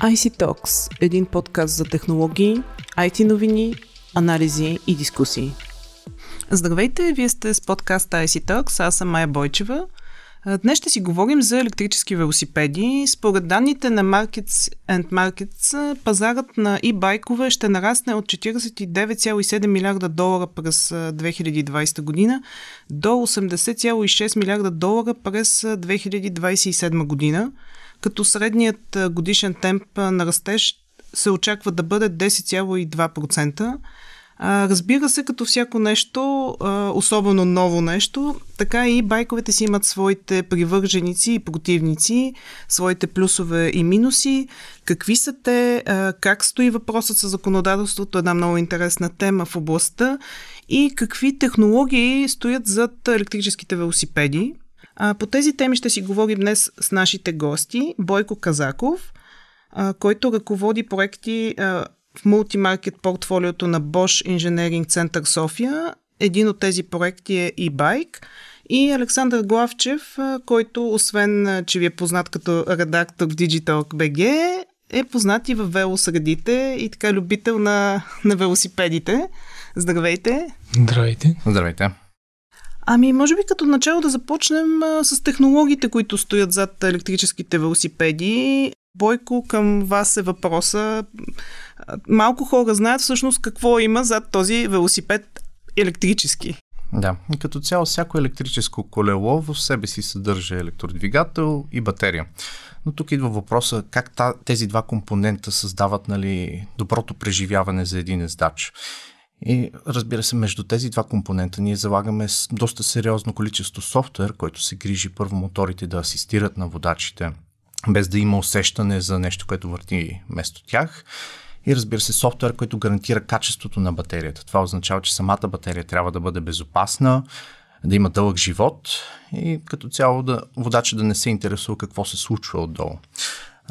IC Talks – един подкаст за технологии, IT новини, анализи и дискусии. Здравейте, вие сте с подкаста IC Talks, аз съм Майя Бойчева. Днес ще си говорим за електрически велосипеди. Според данните на Markets and Markets, пазарът на e-байкове ще нарасне от 49,7 милиарда долара през 2020 година до 80,6 милиарда долара през 2027 година като средният годишен темп на растеж се очаква да бъде 10,2%. Разбира се, като всяко нещо, особено ново нещо, така и байковете си имат своите привърженици и противници, своите плюсове и минуси. Какви са те, как стои въпросът с законодателството, една много интересна тема в областта и какви технологии стоят зад електрическите велосипеди. А, по тези теми ще си говорим днес с нашите гости. Бойко Казаков, а, който ръководи проекти а, в мултимаркет портфолиото на Bosch Engineering Center София. Един от тези проекти е e-bike. И Александър Главчев, който освен, че ви е познат като редактор в Digital BG, е познат и в велосредите и така любител на, на велосипедите. Здравейте! Здравейте! Здравейте! Ами, може би като начало да започнем а, с технологиите, които стоят зад електрическите велосипеди. Бойко, към вас е въпроса. Малко хора знаят всъщност какво има зад този велосипед електрически. Да, и като цяло всяко електрическо колело в себе си съдържа електродвигател и батерия. Но тук идва въпроса как тези два компонента създават нали, доброто преживяване за един ездач. И разбира се, между тези два компонента ние залагаме доста сериозно количество софтуер, който се грижи първо моторите да асистират на водачите, без да има усещане за нещо, което върти вместо тях. И разбира се, софтуер, който гарантира качеството на батерията. Това означава, че самата батерия трябва да бъде безопасна, да има дълъг живот и като цяло да, водача да не се интересува какво се случва отдолу.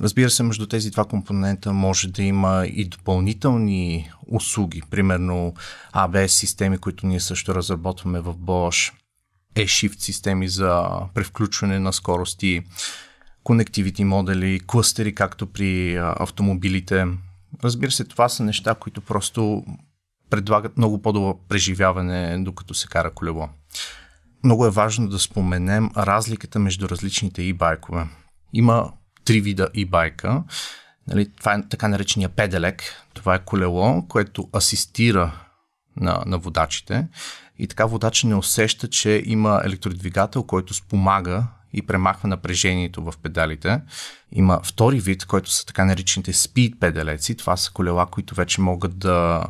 Разбира се, между тези два компонента може да има и допълнителни услуги, примерно ABS системи, които ние също разработваме в Bosch, E-Shift системи за превключване на скорости, connectivity модели, клъстери, както при автомобилите. Разбира се, това са неща, които просто предлагат много по-добро преживяване, докато се кара колело. Много е важно да споменем разликата между различните e-байкове. Има три вида e-байка. Нали, това е така наречения педелек. Това е колело, което асистира на, на водачите и така водач не усеща, че има електродвигател, който спомага и премахва напрежението в педалите. Има втори вид, който са така наречените speed педалеци. Това са колела, които вече могат да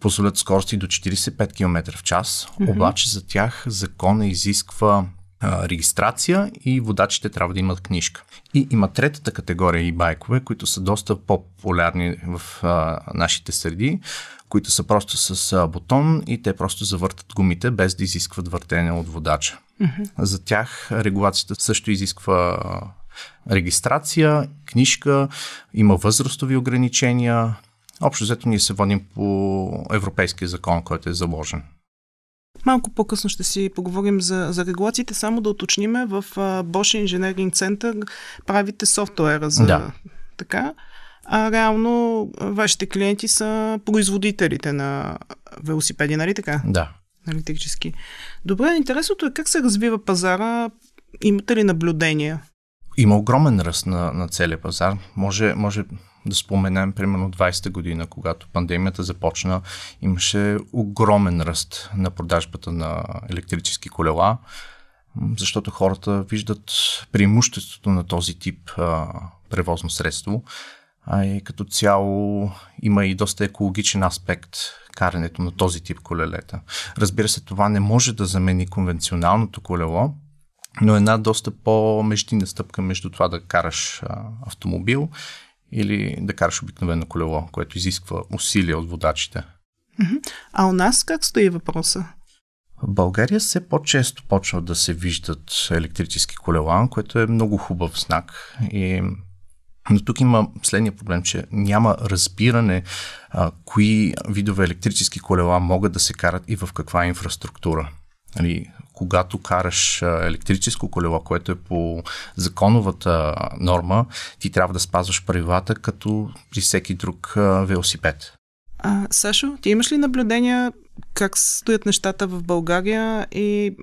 позволят скорости до 45 км в час. Mm-hmm. Обаче за тях закона изисква а, регистрация и водачите трябва да имат книжка. И има третата категория и байкове, които са доста по-популярни в а, нашите среди, които са просто с а, бутон и те просто завъртат гумите без да изискват въртене от водача. Mm-hmm. За тях регулацията също изисква регистрация, книжка, има възрастови ограничения. Общо взето ние се водим по европейския закон, който е заложен. Малко по-късно ще си поговорим за, за регулациите, само да уточниме в Bosch Engineering Center правите софтуера за да. така, а реално вашите клиенти са производителите на велосипеди, нали така? Да. Електрически. Добре, интересното е как се развива пазара, имате ли наблюдения? Има огромен ръст на, на целия пазар. Може, може да споменем, примерно 20-та година, когато пандемията започна, имаше огромен ръст на продажбата на електрически колела, защото хората виждат преимуществото на този тип а, превозно средство. А и като цяло има и доста екологичен аспект карането на този тип колелета. Разбира се, това не може да замени конвенционалното колело, но една доста по-междинна стъпка между това да караш а, автомобил или да караш обикновено колело, което изисква усилия от водачите. А у нас как стои въпроса? В България все по-често почва да се виждат електрически колела, което е много хубав знак. И... Но тук има следния проблем, че няма разбиране а, кои видове електрически колела могат да се карат и в каква инфраструктура. Нали, когато караш електрическо колело, което е по законовата норма, ти трябва да спазваш правилата като при всеки друг велосипед. А, Сашо, ти имаш ли наблюдения как стоят нещата в България и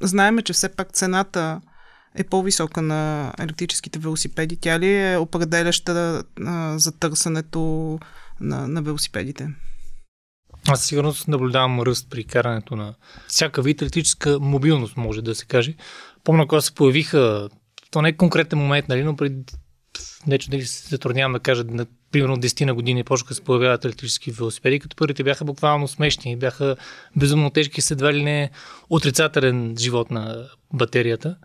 знаеме, че все пак цената е по-висока на електрическите велосипеди. Тя ли е определяща а, за търсенето на, на велосипедите? Аз сигурно наблюдавам ръст при карането на всяка вид електрическа мобилност, може да се каже. Помня, когато се появиха, то не е конкретен момент, нали, но преди нече дали се затруднявам да кажа, на, примерно 10 на години почнаха да се появяват електрически велосипеди, като първите бяха буквално смешни, бяха безумно тежки, се едва ли не отрицателен живот на батерията.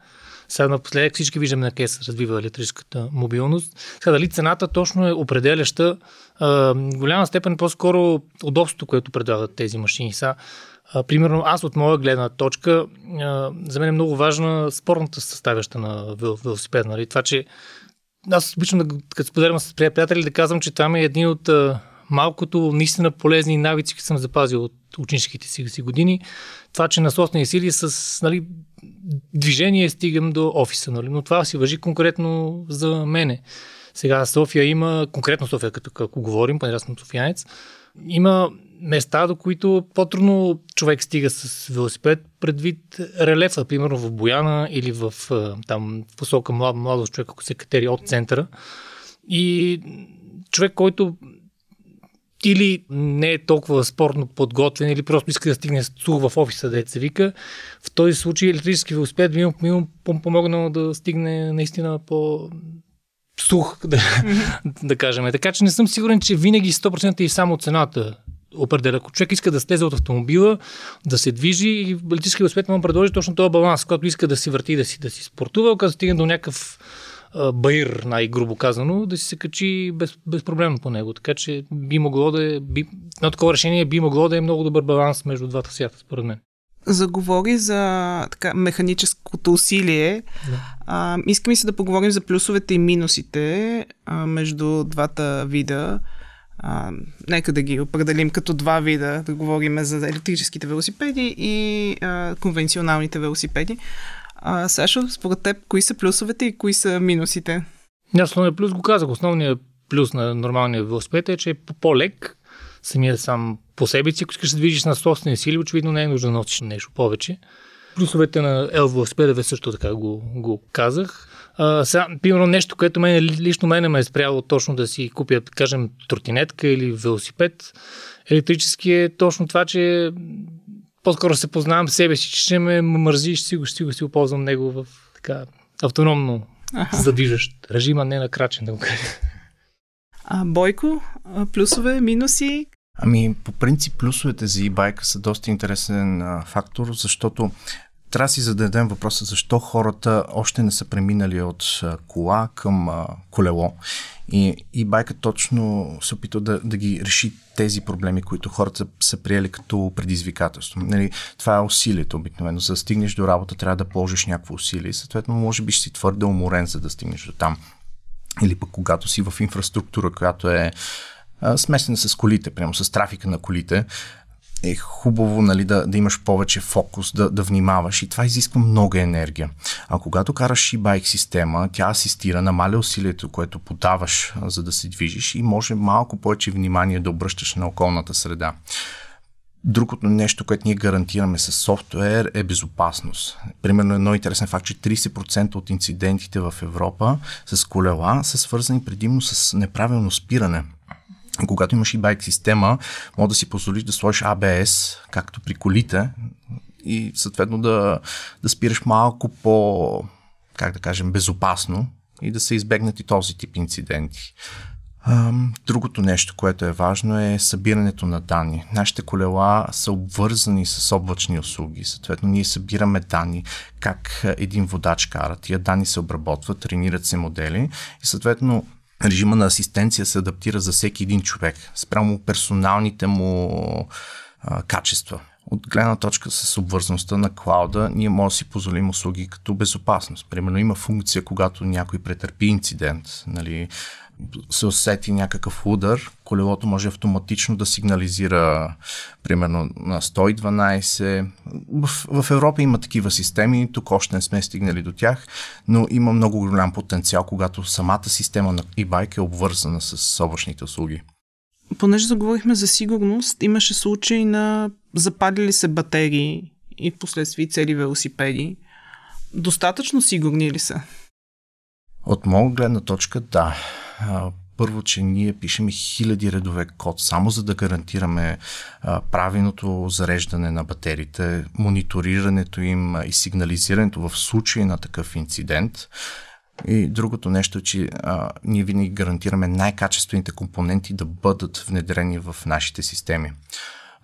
Сега напоследък всички виждаме на къде се развива електрическата мобилност. Сега дали цената точно е определяща, а, голяма степен по-скоро удобството, което предлагат тези машини. Сега, а, примерно аз от моя гледна точка, а, за мен е много важна спорната съставяща на велосипед. Нали? Това, че аз обичам да, като споделям с приятели, да казвам, че там е един от а, малкото наистина полезни навици, които съм запазил от ученическите си, години. Това, че на собствени сили с нали, движение стигам до офиса. Нали? Но това си въжи конкретно за мене. Сега София има, конкретно София, като ако говорим, понеже съм софиянец, има места, до които по-трудно човек стига с велосипед, предвид релефа, примерно в Бояна или в, там, посока млад, младост човек, ако се катери от центъра. И човек, който или не е толкова спортно подготвен, или просто иска да стигне сух в офиса, да се вика. В този случай електрически велосипед би му помогнал да стигне наистина по сух, да, да кажем. Така че не съм сигурен, че винаги 100% и само цената определя. Ако човек иска да слезе от автомобила, да се движи, и електрически велосипед му предложи точно този баланс, когато иска да си върти, да си, да си спортува, когато стигне до някакъв баир, най-грубо казано, да си се качи без, безпроблемно по него. Така че би могло да е, би, на такова решение би могло да е много добър баланс между двата свята, според мен. Заговори за така, механическото усилие. Да. А, искам и се да поговорим за плюсовете и минусите а, между двата вида. А, нека да ги определим като два вида, да говорим за електрическите велосипеди и а, конвенционалните велосипеди. А, Сашо, според теб, кои са плюсовете и кои са минусите? Основният плюс го казах. Основният плюс на нормалния велосипед е, че е по-лек. Самия сам по себе си, ако искаш да движиш на собствени сили, очевидно не е нужно да носиш нещо повече. Плюсовете на L велосипеда също така го, го казах. А, сега, примерно нещо, което мен, лично мене ме е спряло точно да си купя, кажем, тротинетка или велосипед. Електрически е точно това, че по-скоро се познавам себе си, че ще ме мързи и ще си го, ще си го, ще си го ползвам него в така автономно задвижващ режим, а не на крачен, да го кажа. А Бойко, плюсове, минуси? Ами, по принцип, плюсовете за e-байка са доста интересен а, фактор, защото трябва да си зададем въпроса защо хората още не са преминали от кола към колело. И, и байка точно се опитва да, да ги реши тези проблеми, които хората са приели като предизвикателство. Нали, това е усилието обикновено. За да стигнеш до работа, трябва да положиш някакво усилие. Съответно, може би ще си твърде уморен, за да стигнеш до там. Или пък когато си в инфраструктура, която е смесена с колите, прямо с трафика на колите, е хубаво нали, да, да имаш повече фокус, да, да внимаваш и това изисква много енергия. А когато караш и байк система, тя асистира, намаля усилието, което подаваш, за да се движиш и може малко повече внимание да обръщаш на околната среда. Другото нещо, което ние гарантираме с софтуер е безопасност. Примерно едно интересен факт, че 30% от инцидентите в Европа с колела са свързани предимно с неправилно спиране когато имаш и байк система, може да си позволиш да сложиш ABS, както при колите, и съответно да, да спираш малко по, как да кажем, безопасно и да се избегнат и този тип инциденти. Другото нещо, което е важно е събирането на данни. Нашите колела са обвързани с облачни услуги. Съответно, ние събираме данни как един водач кара. Тия данни се обработват, тренират се модели и съответно режима на асистенция се адаптира за всеки един човек, спрямо персоналните му а, качества. От гледна точка с обвързаността на клауда, ние може да си позволим услуги като безопасност. Примерно има функция, когато някой претърпи инцидент, нали, се усети някакъв удар, колелото може автоматично да сигнализира примерно на 112. В, в Европа има такива системи, тук още не сме стигнали до тях, но има много голям потенциал, когато самата система на e-bike е обвързана с облачните услуги. Понеже заговорихме за сигурност, имаше случаи на запалили се батерии и в последствие цели велосипеди. Достатъчно сигурни ли са? От моя гледна точка, да. Първо, че ние пишем хиляди редове код, само за да гарантираме правилното зареждане на батериите, мониторирането им и сигнализирането в случай на такъв инцидент. И другото нещо е, че а, ние винаги гарантираме най-качествените компоненти да бъдат внедрени в нашите системи.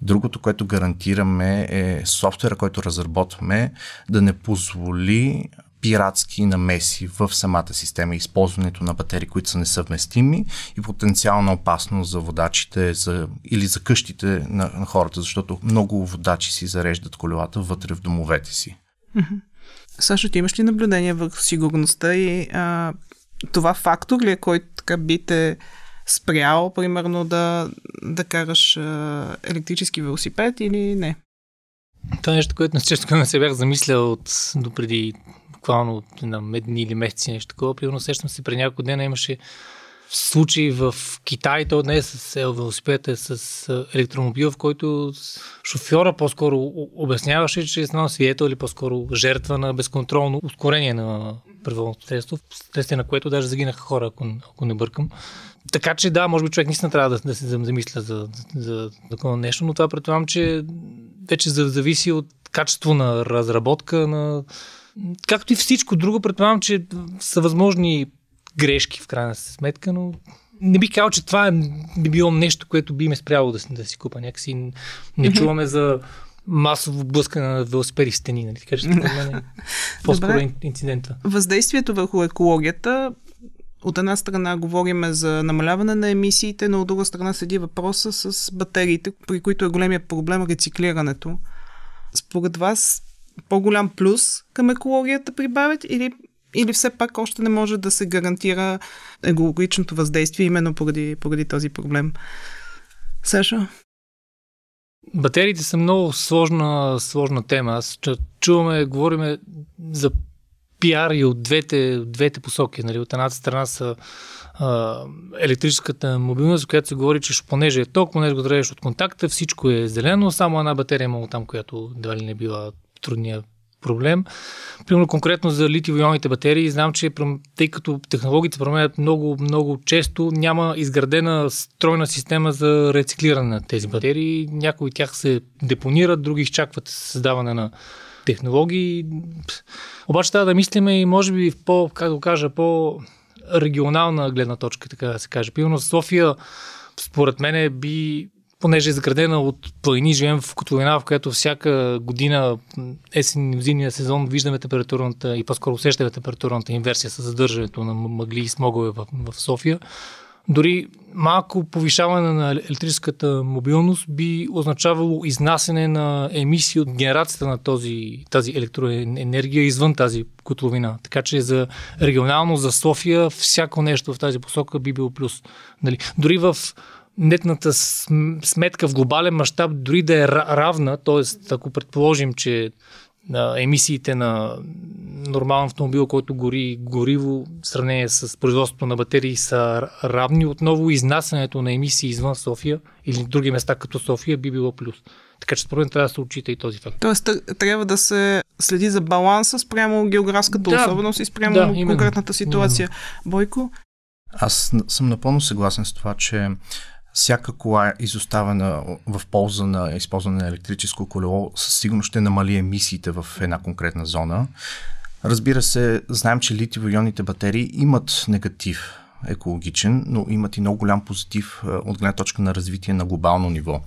Другото, което гарантираме е софтуера, който разработваме, да не позволи пиратски намеси в самата система, използването на батерии, които са несъвместими и потенциална опасност за водачите за, или за къщите на, на хората, защото много водачи си зареждат колелата вътре в домовете си. Сашо, ти имаш ли наблюдение върху сигурността и а, това фактор ли е, който така би спрял, примерно, да, да караш а, електрически велосипед или не? Това е нещо, което често не се бях замислял от допреди буквално на медни или месеци, нещо такова. Примерно сещам се, при няколко дена имаше случай в Китай, то не е с велосипед, е с електромобил, в който шофьора по-скоро обясняваше, че е станал свидетел или по-скоро жертва на безконтролно ускорение на превозното средство, вследствие на което даже загинаха хора, ако, ако не бъркам. Така че да, може би човек наистина трябва да, да се замисля за, за такова нещо, но това предполагам, че вече зависи от качество на разработка, на както и всичко друго, предполагам, че са възможни грешки в крайна сметка, но не би казал, че това е, би било нещо, което би ме спряло да, да си купа. Някакси не чуваме за масово блъскане на велосипеди в стени. Нали? Така че мен е по-скоро Добре. инцидента. Въздействието върху екологията от една страна говорим за намаляване на емисиите, но от друга страна седи въпроса с батериите, при които е големия проблем рециклирането. Според вас по-голям плюс към екологията прибавят или, или все пак още не може да се гарантира екологичното въздействие именно поради, поради този проблем? Саша? Батериите са много сложна, сложна тема. Аз чуваме, говориме за пиар и от двете, от двете посоки. Нали? От едната страна са а, електрическата мобилност, която се говори, че понеже е ток, понеже го тръгнеш от контакта, всичко е зелено, само една батерия има там, която дали не била трудния проблем. Примерно конкретно за литиево-ионните батерии, знам, че тъй като технологиите променят много, много често, няма изградена стройна система за рециклиране на тези батерии. Някои от тях се депонират, други изчакват създаване на технологии. Обаче трябва да мислиме и може би в по, как да кажа, по регионална гледна точка, така да се каже. Примерно София, според мен, би понеже е заградена от планини, живеем в котловина, в която всяка година есен зимния сезон виждаме температурната и по-скоро усещаме температурната инверсия с задържането на мъгли и смогове в, в София. Дори малко повишаване на електрическата мобилност би означавало изнасяне на емисии от генерацията на този, тази електроенергия извън тази котловина. Така че за регионално, за София, всяко нещо в тази посока би било плюс. Нали? Дори в нетната сметка в глобален мащаб дори да е равна, т.е. ако предположим, че емисиите на нормален автомобил, който гори гориво в сравнение с производството на батерии са равни, отново изнасянето на емисии извън София или други места като София би било плюс. Така че според трябва да се отчита и този факт. Тоест трябва да се следи за баланса спрямо географската да, особеност и спрямо да, конкретната ситуация. Именно. Бойко? Аз съм напълно съгласен с това, че всяка кола е изоставена в полза на използване на електрическо колело със сигурност ще намали емисиите в една конкретна зона. Разбира се, знаем, че литиево-ионните батерии имат негатив екологичен, но имат и много голям позитив от гледна точка на развитие на глобално ниво.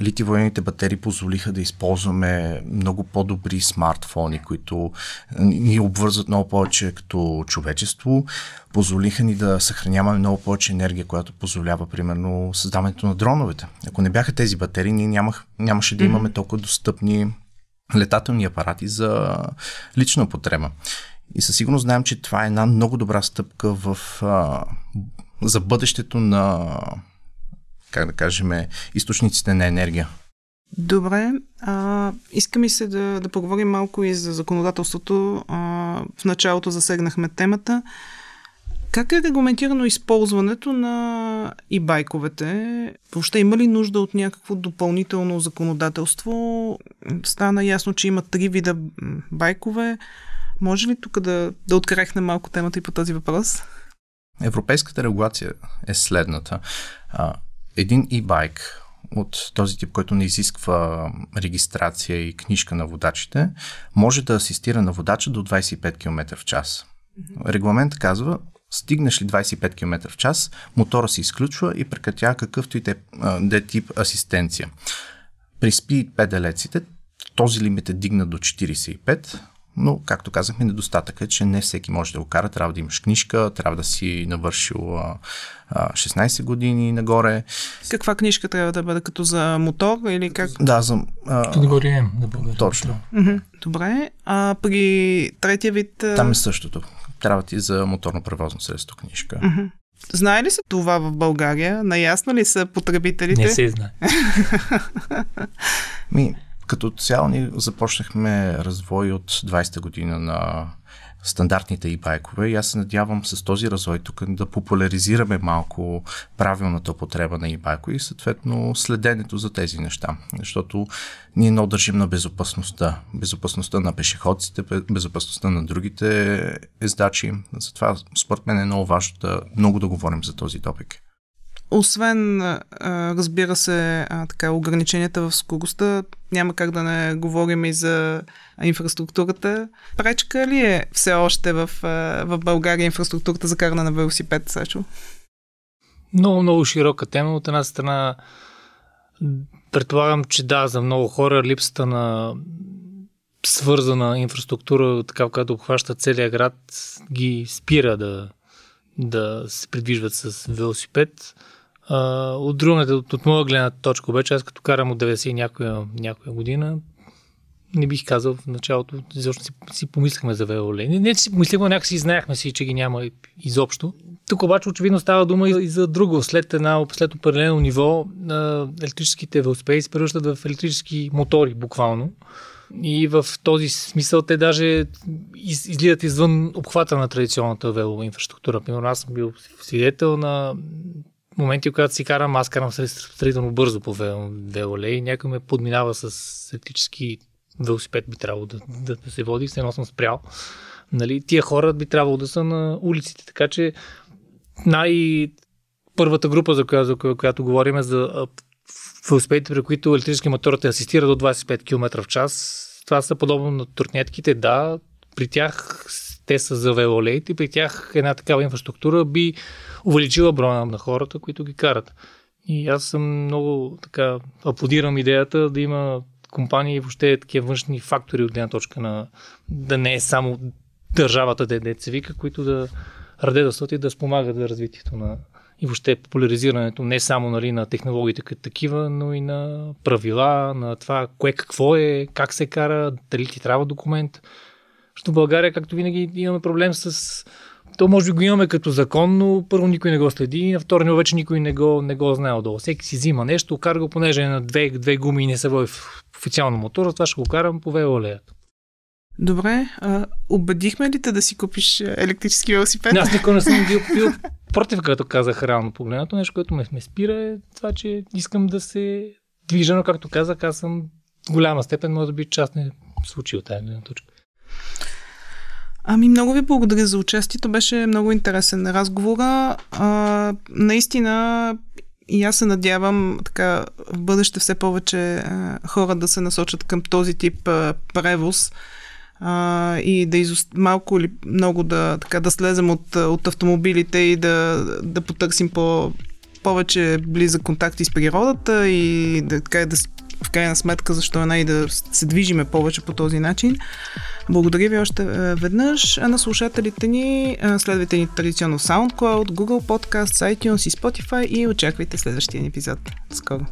Литиевоенните батерии позволиха да използваме много по-добри смартфони, които ни обвързват много повече като човечество, позволиха ни да съхраняваме много повече енергия, която позволява, примерно, създаването на дроновете. Ако не бяха тези батерии, ние нямах, нямаше да имаме толкова достъпни летателни апарати за лична употреба. И със сигурност знаем, че това е една много добра стъпка в, а, за бъдещето на, как да кажем, източниците на енергия. Добре, а, иска ми се да, да поговорим малко и за законодателството. А, в началото засегнахме темата. Как е регламентирано използването на и байковете? Въобще има ли нужда от някакво допълнително законодателство? Стана ясно, че има три вида байкове. Може ли тук да, да открехне малко темата и по този въпрос? Европейската регулация е следната. Един e-байк от този тип, който не изисква регистрация и книжка на водачите, може да асистира на водача до 25 км в час. Регламент казва, стигнеш ли 25 км в час, мотора се изключва и прекратява какъвто и те, де тип асистенция. При спи педелеците този лимит е дигнат до 45, но, както казахме, недостатък е, че не всеки може да го кара. Трябва да имаш книжка, трябва да си навършил а, а, 16 години нагоре. Каква книжка трябва да бъде? Като за мотор или как? Да, за... А, Категория М, да бъде. Точно. Добре. А при третия вид... Там е същото. Трябва ти за моторно превозно средство книжка. Знае ли се това в България? Наясно ли са потребителите? Не се знае. Ми, като цяло ние започнахме развой от 20-та година на стандартните и байкове и аз се надявам с този развой тук да популяризираме малко правилната употреба на e-байкове и съответно следенето за тези неща. Защото ние много държим на безопасността. Безопасността на пешеходците, безопасността на другите ездачи. Затова според мен е много важно да много да говорим за този топик. Освен, разбира се, така, ограниченията в скоростта, няма как да не говорим и за инфраструктурата. Пречка ли е все още в, в България инфраструктурата за каране на велосипед, Сачо? Много, много широка тема. От една страна, предполагам, че да, за много хора липсата на свързана инфраструктура, така която обхваща целия град, ги спира да, да се придвижват с велосипед. От другата, от, от моя гледна точка обаче, аз като карам от 90 някоя, някоя година, не бих казал в началото, защото си, си помислихме за велоле. Не, не си помислихме, някакси знаехме си, че ги няма изобщо. Тук обаче очевидно става дума и за друго. След, една, след определено ниво електрическите велосипеди се превръщат в електрически мотори, буквално. И в този смисъл те даже из, излизат извън обхвата на традиционната велова инфраструктура. Примерно аз съм бил свидетел на моменти, когато си карам, аз карам сравнително бързо по велоле и някой ме подминава с електрически велосипед би трябвало да, да, да се води, все съм спрял. Нали, тия хора би трябвало да са на улиците, така че най- първата група, за която, за която говорим, е за велосипедите, при които електрически моторът е асистира до 25 км в час. Това са подобно на турнетките, да, при тях те са за велолейт и при тях една такава инфраструктура би увеличила броя на хората, които ги карат. И аз съм много така, аплодирам идеята да има компании и въобще такива външни фактори от една точка на да не е само държавата да, да се вика, които да радетелстват и да спомагат за развитието на и въобще популяризирането не само нали, на технологиите като такива, но и на правила, на това кое какво е, как се кара, дали ти трябва документ. Защото в България, както винаги, имаме проблем с то може би го имаме като закон, но първо никой не го следи, на второ ниво вече никой не го, не го знае отдолу. Всеки си взима нещо, кара го, понеже е на две, две гуми и не се води в официално мотора, това ще го карам по велолеят. Добре, а, убедихме ли те да си купиш електрически велосипед? Не, аз никога не съм бил, бил против, като казах реално погледнато. Нещо, което ме, ме спира е това, че искам да се движа, но както казах, аз съм в голяма степен, може да би частни случаи от тази гледна точка. Ами много ви благодаря за участието. Беше много интересен разговор. А, наистина и аз се надявам така в бъдеще все повече а, хора да се насочат към този тип а, превоз а, и да изост... малко или много да, така, да слезем от, от автомобилите и да, да потърсим по повече близък контакти с природата и да, така, да в крайна сметка защо не и да се движиме повече по този начин. Благодаря ви още веднъж. А на слушателите ни следвайте ни традиционно SoundCloud, Google Podcast, iTunes и Spotify и очаквайте следващия епизод. Скоро!